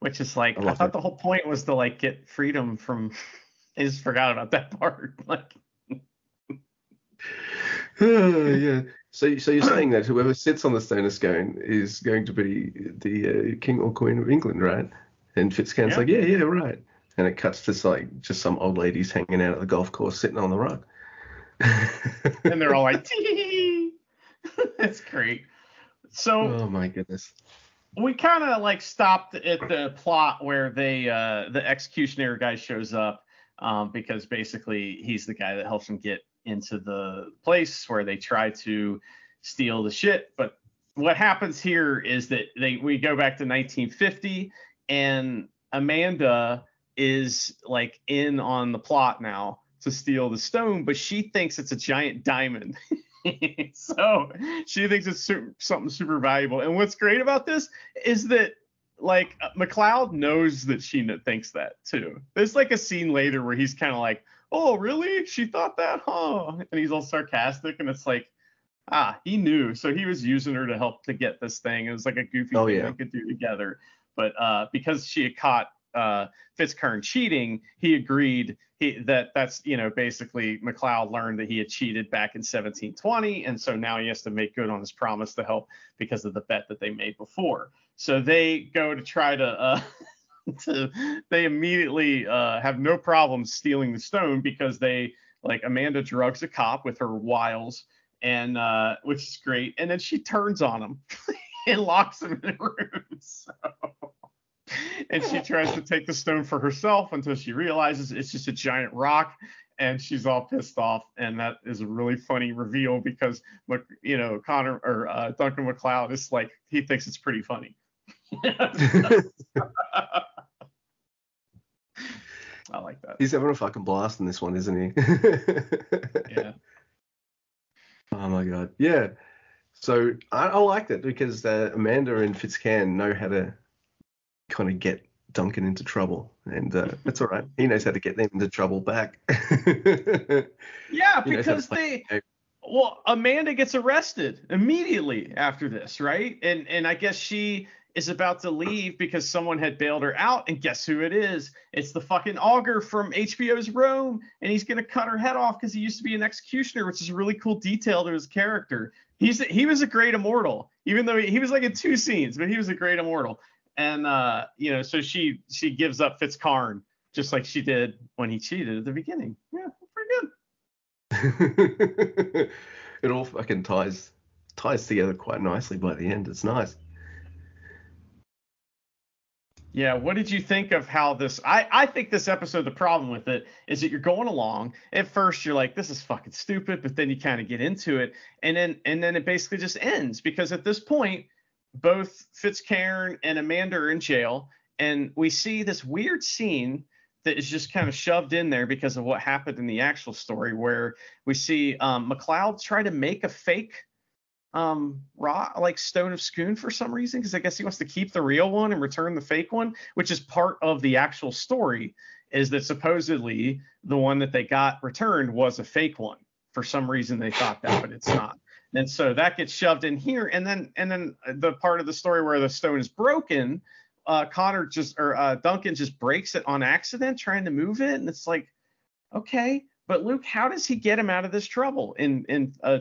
Which is like
I
I, thought
it.
the whole point was to like get freedom from. I just forgot about that part. Like,
yeah. So so you're saying that whoever sits on the Stone of Scone is going to be the uh, King or Queen of England, right? And Fitzcairn's
Yeah.
like, yeah, yeah, right. And it cuts to like just some old ladies hanging out at the golf course sitting on the rug.
and they're all like. That's great. So
oh my goodness.
we kind of like stopped at the plot where they uh the executioner guy shows up um because basically he's the guy that helps them get into the place where they try to steal the shit but what happens here is that they we go back to 1950 and Amanda is like in on the plot now to steal the stone but she thinks it's a giant diamond so she thinks it's su- something super valuable and what's great about this is that like uh, MacLeod knows that she thinks that too. There's like a scene later where he's kind of like, "Oh, really? She thought that, huh?" And he's all sarcastic, and it's like, ah, he knew. So he was using her to help to get this thing. It was like a goofy
Oh,
thing
yeah.
they could do together. But uh, because she had caught uh, Fitzcairn cheating, he agreed he, that that's you know basically MacLeod learned that he had cheated back in 1720, and so now he has to make good on his promise to help because of the bet that they made before. So they go to try to, uh, to they immediately uh, have no problem stealing the stone because they like Amanda drugs a cop with her wiles and uh, which is great, and then she turns on him and locks him in a room. So. And she tries to take the stone for herself until she realizes it's just a giant rock, and she's all pissed off. And that is a really funny reveal because, you know, Connor or uh, Duncan MacLeod is like he thinks it's pretty funny. I like that.
He's having a fucking blast in this one, isn't he?
Yeah.
Oh my god. Yeah. So I, I liked it because uh, Amanda and Fitzcairn know how to kind of get Duncan into trouble, and uh, that's all right. He knows how to get them into trouble back.
Yeah,
He knows how to
because they
the
well, Amanda gets arrested immediately after this, right? And and I guess she is about to leave because someone had bailed her out, and guess who it is? It's the fucking augur from HBO's Rome, and he's gonna cut her head off because he used to be an executioner, which is a really cool detail to his character. He's he was a great immortal, even though he, he was like in two scenes, but he was a great immortal. And uh, you know, so she she gives up Fitzcairn just like she did when he cheated at the beginning. Yeah, pretty good.
it all fucking ties ties together quite nicely by the end. It's nice.
Yeah, what did you think of how this? I I think this episode, the problem with it is that you're going along. At first, you're like, this is fucking stupid, but then you kind of get into it, and then and then it basically just ends because at this point, both Fitzcairn and Amanda are in jail, and we see this weird scene that is just kind of shoved in there because of what happened in the actual story, where we see um, MacLeod try to make a fake um raw like stone of Scone for some reason because i guess he wants to keep the real one and return the fake one which is part of the actual story is that supposedly the one that they got returned was a fake one. For some reason they thought that but it's not. And so that gets shoved in here and then and then the part of the story where the stone is broken uh connor just or uh duncan just breaks it on accident trying to move it and it's like okay but luke how does he get him out of this trouble in in a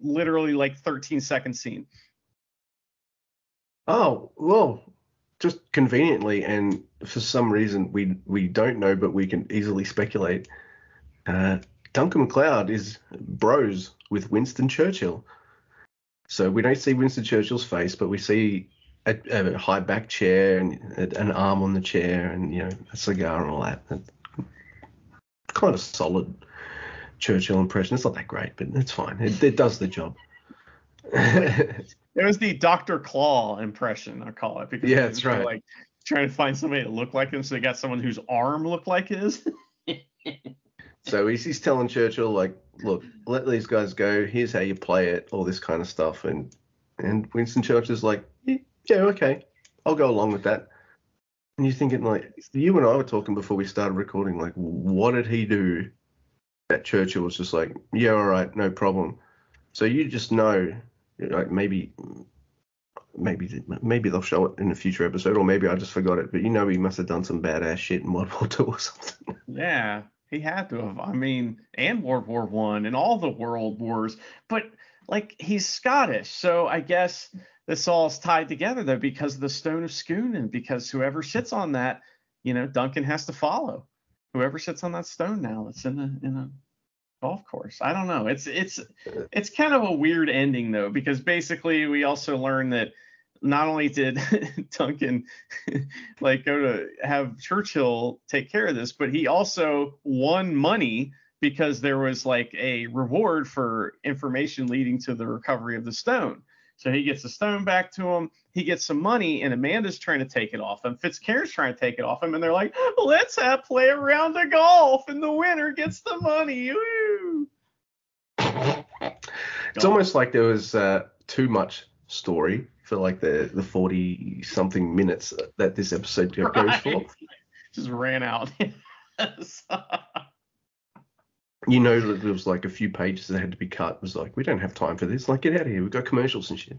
literally like 13 second scene.
Oh well, just conveniently, and for some reason we we don't know, but we can easily speculate. Uh, Duncan MacLeod is bros with Winston Churchill, so we don't see Winston Churchill's face, but we see a, a high back chair and a, an arm on the chair, and you know a cigar and all that. It's kind of solid Churchill impression. It's not that great, but it's fine. It, it does the job.
It was the Dr. Claw impression, I call it, because
Yeah, that's right.
Like trying to find somebody that looked like him, so they got someone whose arm looked like his.
So he's, he's telling Churchill like, look, let these guys go. Here's how you play it, all this kind of stuff. And and Winston Churchill's like, "Yeah, yeah, okay, I'll go along with that. And you're thinking like you and I were talking before we started recording, like what did he do that Churchill was just like, yeah, all right, no problem. So you just know, like maybe, maybe, maybe they'll show it in a future episode, or maybe I just forgot it. But you know, he must have done some badass shit in World War Two or something.
Yeah, he had to have. I mean, and World War One and all the world wars. But like, he's Scottish, so I guess this all's tied together though because of the Stone of Scone, and because whoever sits on that, you know, Duncan has to follow. Whoever sits on that stone now that's in a in golf course. I don't know. It's it's it's kind of a weird ending though because basically we also learn that not only did Duncan like go to have Churchill take care of this, but he also won money because there was like a reward for information leading to the recovery of the stone. So he gets the stone back to him. He gets some money, and Amanda's trying to take it off him. Fitzcairn's trying to take it off him, and they're like, "Let's have play a round of golf, and the winner gets the money." Woo!
It's almost like there was uh, too much story for like the the forty something minutes that this episode goes right. for.
Just ran out.
you know that there was like a few pages that had to be cut. It was like, we don't have time for this. Like, get out of here. We've got commercials and shit.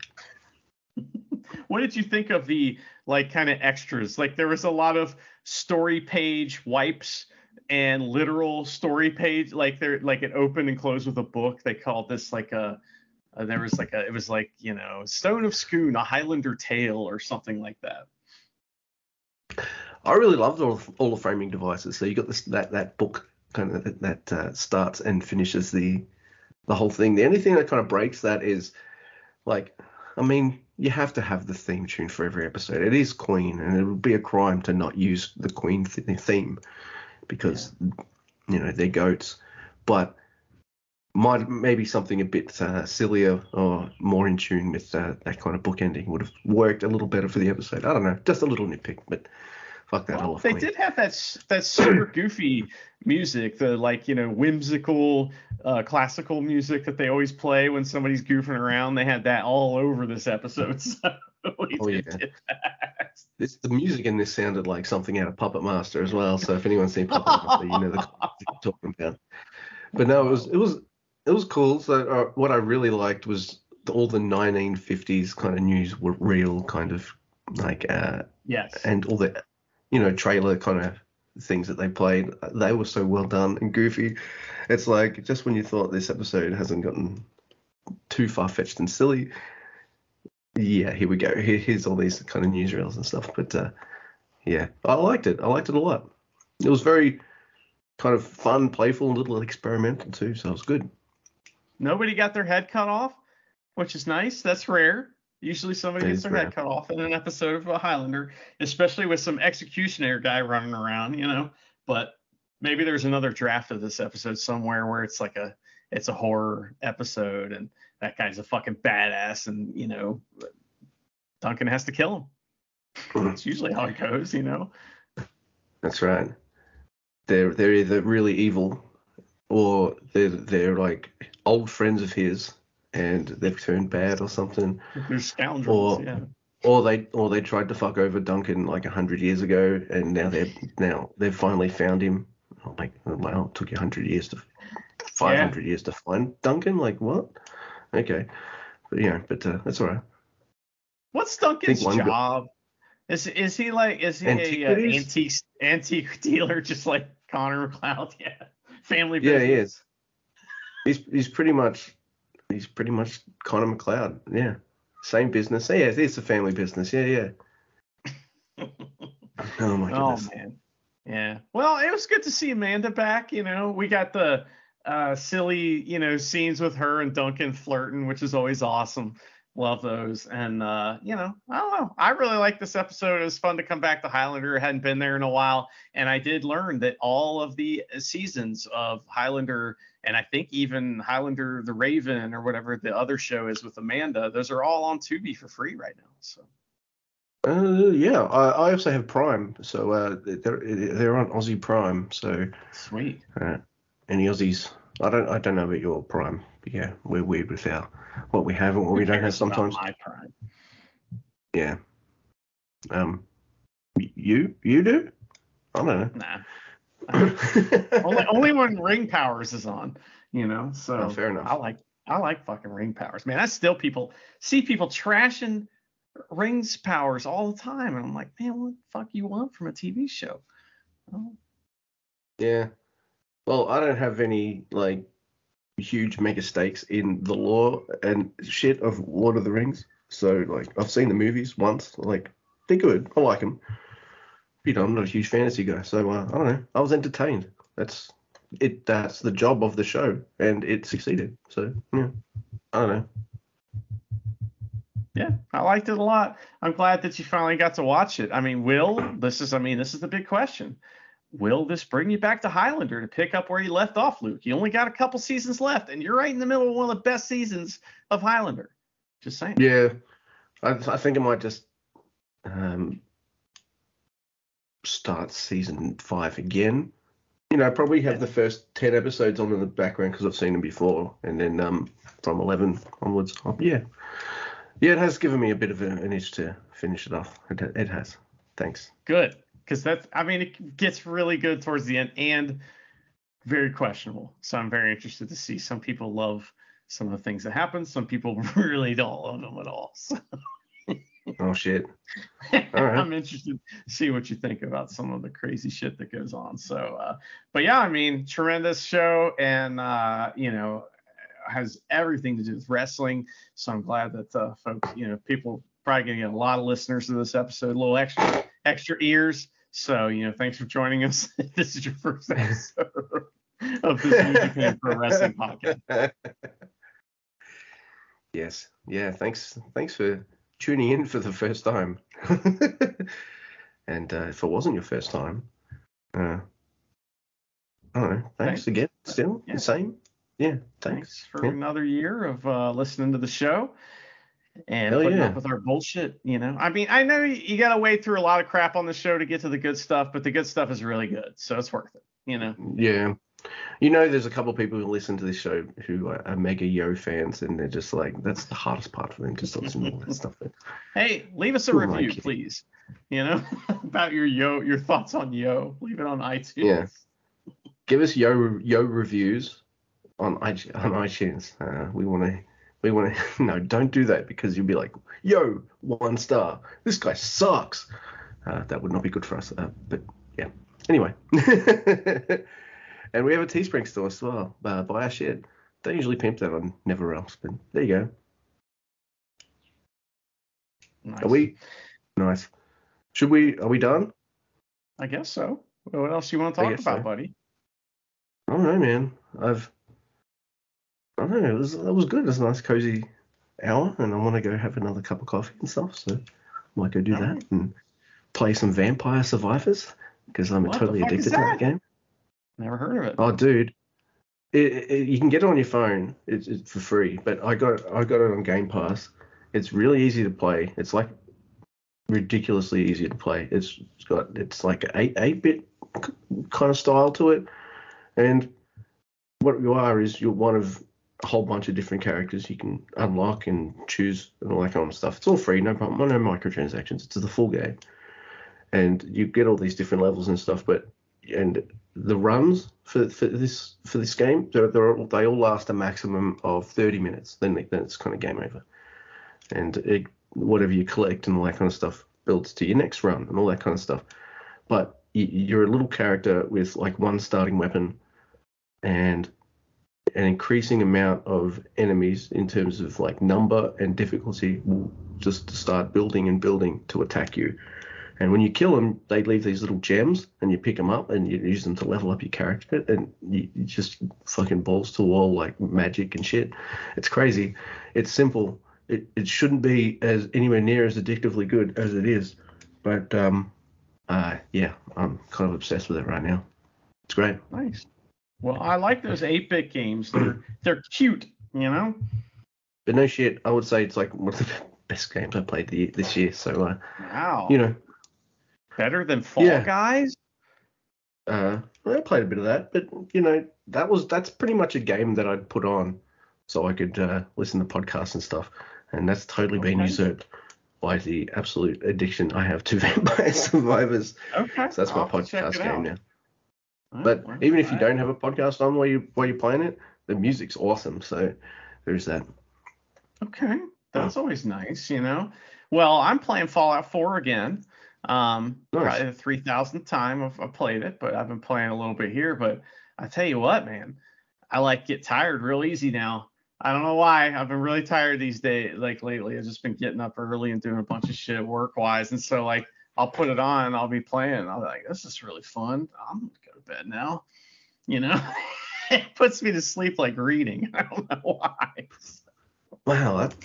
what did you think of the like kind of extras? Like there was a lot of story page wipes and literal story page. Like they're like it opened and closed with a book. They called this like a. Uh, there was like a. It was like you know, Stone of Scone, a Highlander tale, or something like that.
I really loved all, all the framing devices. So you got this that that book kind of that uh, starts and finishes the the whole thing. The only thing that kind of breaks that is like, I mean, you have to have the theme tune for every episode. It is Queen, and it would be a crime to not use the Queen th- theme because yeah. you know they're goats. But might maybe something a bit uh, sillier or more in tune with uh, that kind of book ending would have worked a little better for the episode. I don't know, just a little nitpick, but fuck that well.
They did have that that super goofy music, the like you know whimsical uh, classical music that they always play when somebody's goofing around. They had that all over this episode. So oh yeah.
This, the music in this sounded like something out of Puppet Master as well. So if anyone's seen Puppet Master, you know the I'm talking about. But no, it was it was it was cool. So uh, what I really liked was all the 1950s kind of news were real kind of like uh
yes
and all the you know trailer kind of things that they played, they were so well done and goofy. It's like just when you thought this episode hasn't gotten too far fetched and silly, yeah, here we go. Here, here's all these kind of newsreels and stuff. But uh, yeah, I liked it. I liked it a lot. It was very kind of fun, playful, a little experimental too. So it was good.
Nobody got their head cut off, which is nice. That's rare. Usually somebody gets their head cut off in an episode of a Highlander, especially with some executioner guy running around, you know. But maybe there's another draft of this episode somewhere where it's like a it's a horror episode and that guy's a fucking badass and you know Duncan has to kill him. Hmm. That's usually how it goes, you know.
That's right. They're they're either really evil or they're they're like old friends of his and they've turned bad or something.
They're scoundrels, or, yeah.
Or they or they tried to fuck over Duncan like a hundred years ago, and now they're now they've finally found him. Oh my! Wow, it took you hundred years to, five hundred yeah. years to find Duncan. Like what? Okay, but yeah, but uh, that's all right.
What's Duncan's job? Is is he like is he a uh, antique antique dealer just like Connor MacLeod? Yeah, family.
Business. Yeah, he is. He's he's pretty much he's pretty much Connor MacLeod. Yeah, same business. Yeah, it's a family business. Yeah, yeah. oh my oh, goodness. Oh man.
Yeah. Well, it was good to see Amanda back. You know, we got the uh, silly, you know, scenes with her and Duncan flirting, which is always awesome. Love those. And uh, you know, I don't know. I really like this episode. It was fun to come back to Highlander. I hadn't been there in a while. And I did learn that all of the seasons of Highlander and I think even Highlander the Raven or whatever the other show is with Amanda, those are all on Tubi for free right now. So.
Uh, yeah, I, I also have Prime, so uh, they're they're on Aussie Prime. So
sweet.
Uh, any Aussies? I don't I don't know about your Prime, but yeah, we're weird with our what we have and what we don't have sometimes.
My Prime.
Yeah. Um, you you do? I don't know.
Nah. only only when ring powers is on, you know. So
Oh, fair enough.
I like I like fucking ring powers, man. I still people see people trashing rings powers all the time, and I'm like, man, what the fuck you want from a TV show? Oh,
Yeah. Well, I don't have any like huge mega stakes in the lore and shit of Lord of the Rings. So like I've seen the movies once. Like they're good. I like them. You know, I'm not a huge fantasy guy, so uh, I don't know. I was entertained. That's it. That's the job of the show, and it succeeded. So yeah, I don't know.
yeah, I liked it a lot. I'm glad that you finally got to watch it. I mean, will this is I mean, this is the big question. Will this bring you back to Highlander to pick up where you left off, Luke? You only got a couple seasons left, and you're right in the middle of one of the best seasons of Highlander. Just saying.
Yeah, I, I think I might just um, start season five again. You know, probably have the first ten episodes on in the background because I've seen them before, and then um, from eleven onwards, oh, yeah, yeah, it has given me a bit of an itch to finish it off. It, it has. Thanks.
Good, because that's I mean it gets really good towards the end and very questionable. So I'm very interested to see. Some people love some of the things that happen. Some people really don't love them at all. So
Oh shit. All right.
I'm interested to see what you think about some of the crazy shit that goes on. So, uh, but yeah, I mean, tremendous show, and uh, you know, has everything to do with wrestling. So I'm glad that uh, folks, you know, people probably gonna get a lot of listeners to this episode, a little extra extra ears. So you know, thanks for joining us. this is your first episode of this New Japan Pro Wrestling podcast.
yes. Yeah. Thanks. Thanks for tuning in for the first time. and uh, if it wasn't your first time, uh, I don't know. Thanks,
Thanks.
again. Still
Yeah.
the same. Yeah. Thanks.
Thanks for
Yeah.
another year of uh, listening to the show and
Hell
putting
yeah.
up with our bullshit. You know, I mean, I know you, you got to wade through a lot of crap on the show to get to the good stuff, but the good stuff is really good, so it's worth it. You know,
Yeah. You know, there's a couple people who listen to this show who are, are mega Yo fans, and they're just like, that's the hardest part for them, just to listen to all that stuff.
hey, leave us a review, please. You know, about your yo, your thoughts on yo. Leave it on iTunes.
Yeah. Give us Yo Yo reviews on on iTunes. Uh, we want to. We want to. No, don't do that because you'll be like, Yo, one star. This guy sucks. Uh, that would not be good for us. Uh, but yeah. Anyway. and we have a Teespring store as well. Uh, buy our shit. Don't usually pimp that on Never Else, but there you go.
Nice.
Are we? Nice. Should we? Are we done?
I guess so. What else you want to talk about,
so.
buddy?
I don't know, man. I've. I don't know. It was, that was good. It was a nice, cozy hour, and I want to go have another cup of coffee and stuff. So I might go do that
Alright.
and play some Vampire Survivors because I'm
What
totally addicted to that
that?
game.
Never heard of it.
Oh, dude, it, it, you can get it on your phone. It's, it's for free, but I got I got it on Game Pass. It's really easy to play. It's like ridiculously easy to play. It's, it's got it's like an eight eight bit kind of style to it, and what you are is you're one of a whole bunch of different characters you can unlock and choose and all that kind of stuff. It's all free, no problem, no microtransactions. It's the full game, and you get all these different levels and stuff. But and the runs for, for this for this game, they're, they're they all last a maximum of 30 minutes. Then then it's kind of game over, and it, whatever you collect and all that kind of stuff builds to your next run and all that kind of stuff. But you're a little character with like one starting weapon and an increasing amount of enemies in terms of like number and difficulty will just start building and building to attack you. And when you kill them, they leave these little gems, and you pick them up and you use them to level up your character, and you, just fucking balls to wall like magic and shit. It's crazy. It's simple. It it shouldn't be as anywhere near as addictively good as it is, but um, uh, yeah, I'm kind of obsessed with it right now. It's great.
Nice. Well, I like those 8-bit games. They're they're cute, you know.
But no shit, I would say it's like one of the best games I played the, this year. So uh,
Wow.
you know,
better than Fall
Yeah.
Guys.
Uh, I played a bit of that, but you know that was that's pretty much a game that I'd put on so I could uh, listen to podcasts and stuff, and that's totally been usurped by the absolute addiction I have to Vampire Survivors.
Okay.
So that's my
I'll have
podcast game
out.
now. But even if you don't have a podcast on while you while you're playing it, the music's awesome. So there's that.
Okay, that's always nice, you know. Well, I'm playing Fallout 4 again. Um,
Nice.
probably the three thousandth time I've, I've played it, but I've been playing a little bit here. But I tell you what, man, I like get tired real easy now. I don't know why. I've been really tired these days, like lately. I've just been getting up early and doing a bunch of shit work wise, and so like I'll put it on, I'll be playing. I'll be like, this is really fun. I'm gonna go to bed now. You know, it puts me to sleep like reading. I don't know why.
Wow, that,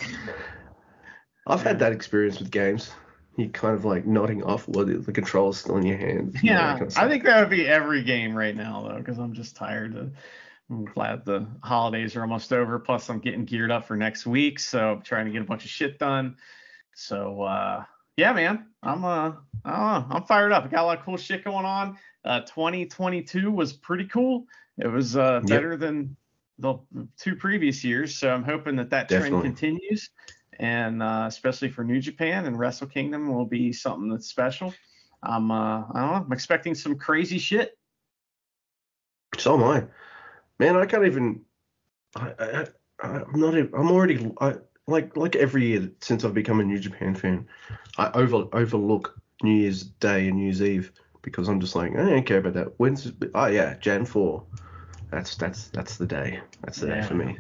I've had that experience with games. You're kind of like nodding off while the, control's still in your hand. you know, that
Yeah,
kind of
I think that would be every game right now though, because I'm just tired. Of, I'm glad the holidays are almost over. Plus, I'm getting geared up for next week, so I'm trying to get a bunch of shit done. So uh, yeah, man, I'm uh, I don't know, I'm fired up. I got a lot of cool shit going on. Uh, 2022 was pretty cool. It was uh,
Yep.
better than the two previous years, so I'm hoping that that trend continues. And uh, especially for New Japan and Wrestle Kingdom will be something that's special. I'm uh, I don't know. I'm expecting some crazy shit.
So am I. Man, I can't even. I, I, I'm not. even- I'm already. I, like like every year since I've become a New Japan fan, I over overlook New Year's Day and New Year's Eve because I'm just like I don't care about that. When's oh yeah Jan four, that's that's that's the day. That's the day for me.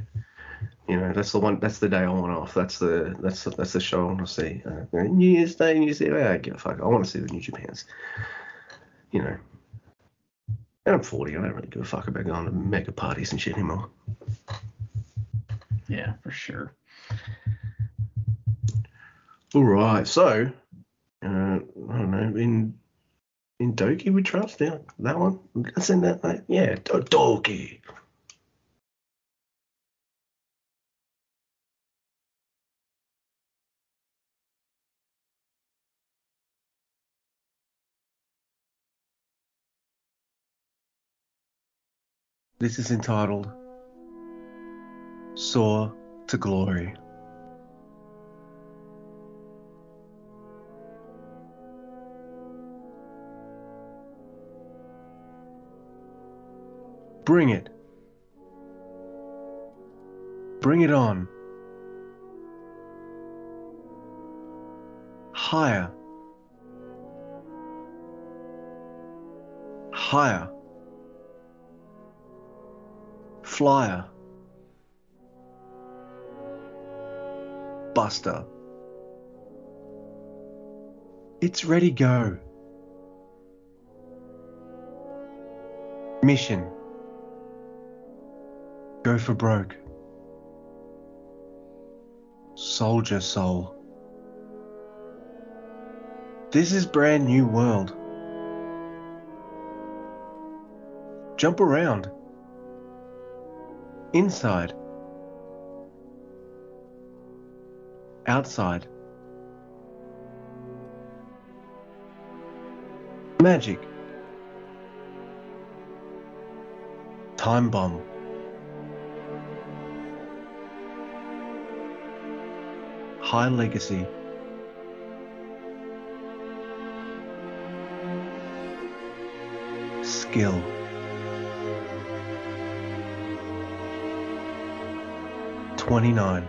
You know that's the one. That's the day I want off. That's the that's the, that's the show I want to see. Uh, New Year's Day, New Year's Eve. I give a fuck. I want to see the New Japans. You know. And I'm 40. I don't really give a fuck about going to mega parties and shit anymore.
Yeah, for sure.
All right. So, uh, I don't know. In in Doki we trust. Yeah, that one. Let's send that. that yeah, Do- Doki. This is entitled Soar to Glory. Bring it. Bring it on. Higher. Higher. Flyer. Buster. It's ready go. Mission. Go for broke. Soldier soul. This is brand new world. Jump around. Inside. Outside. Magic. Time bomb. High legacy. Skill. Twenty-nine.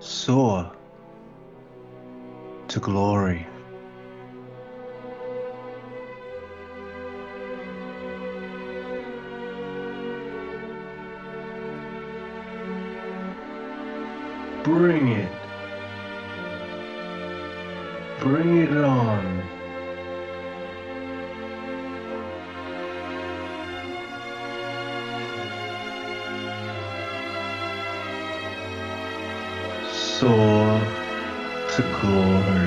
Soar to glory. Bring it. Bring it on. Soar to glory.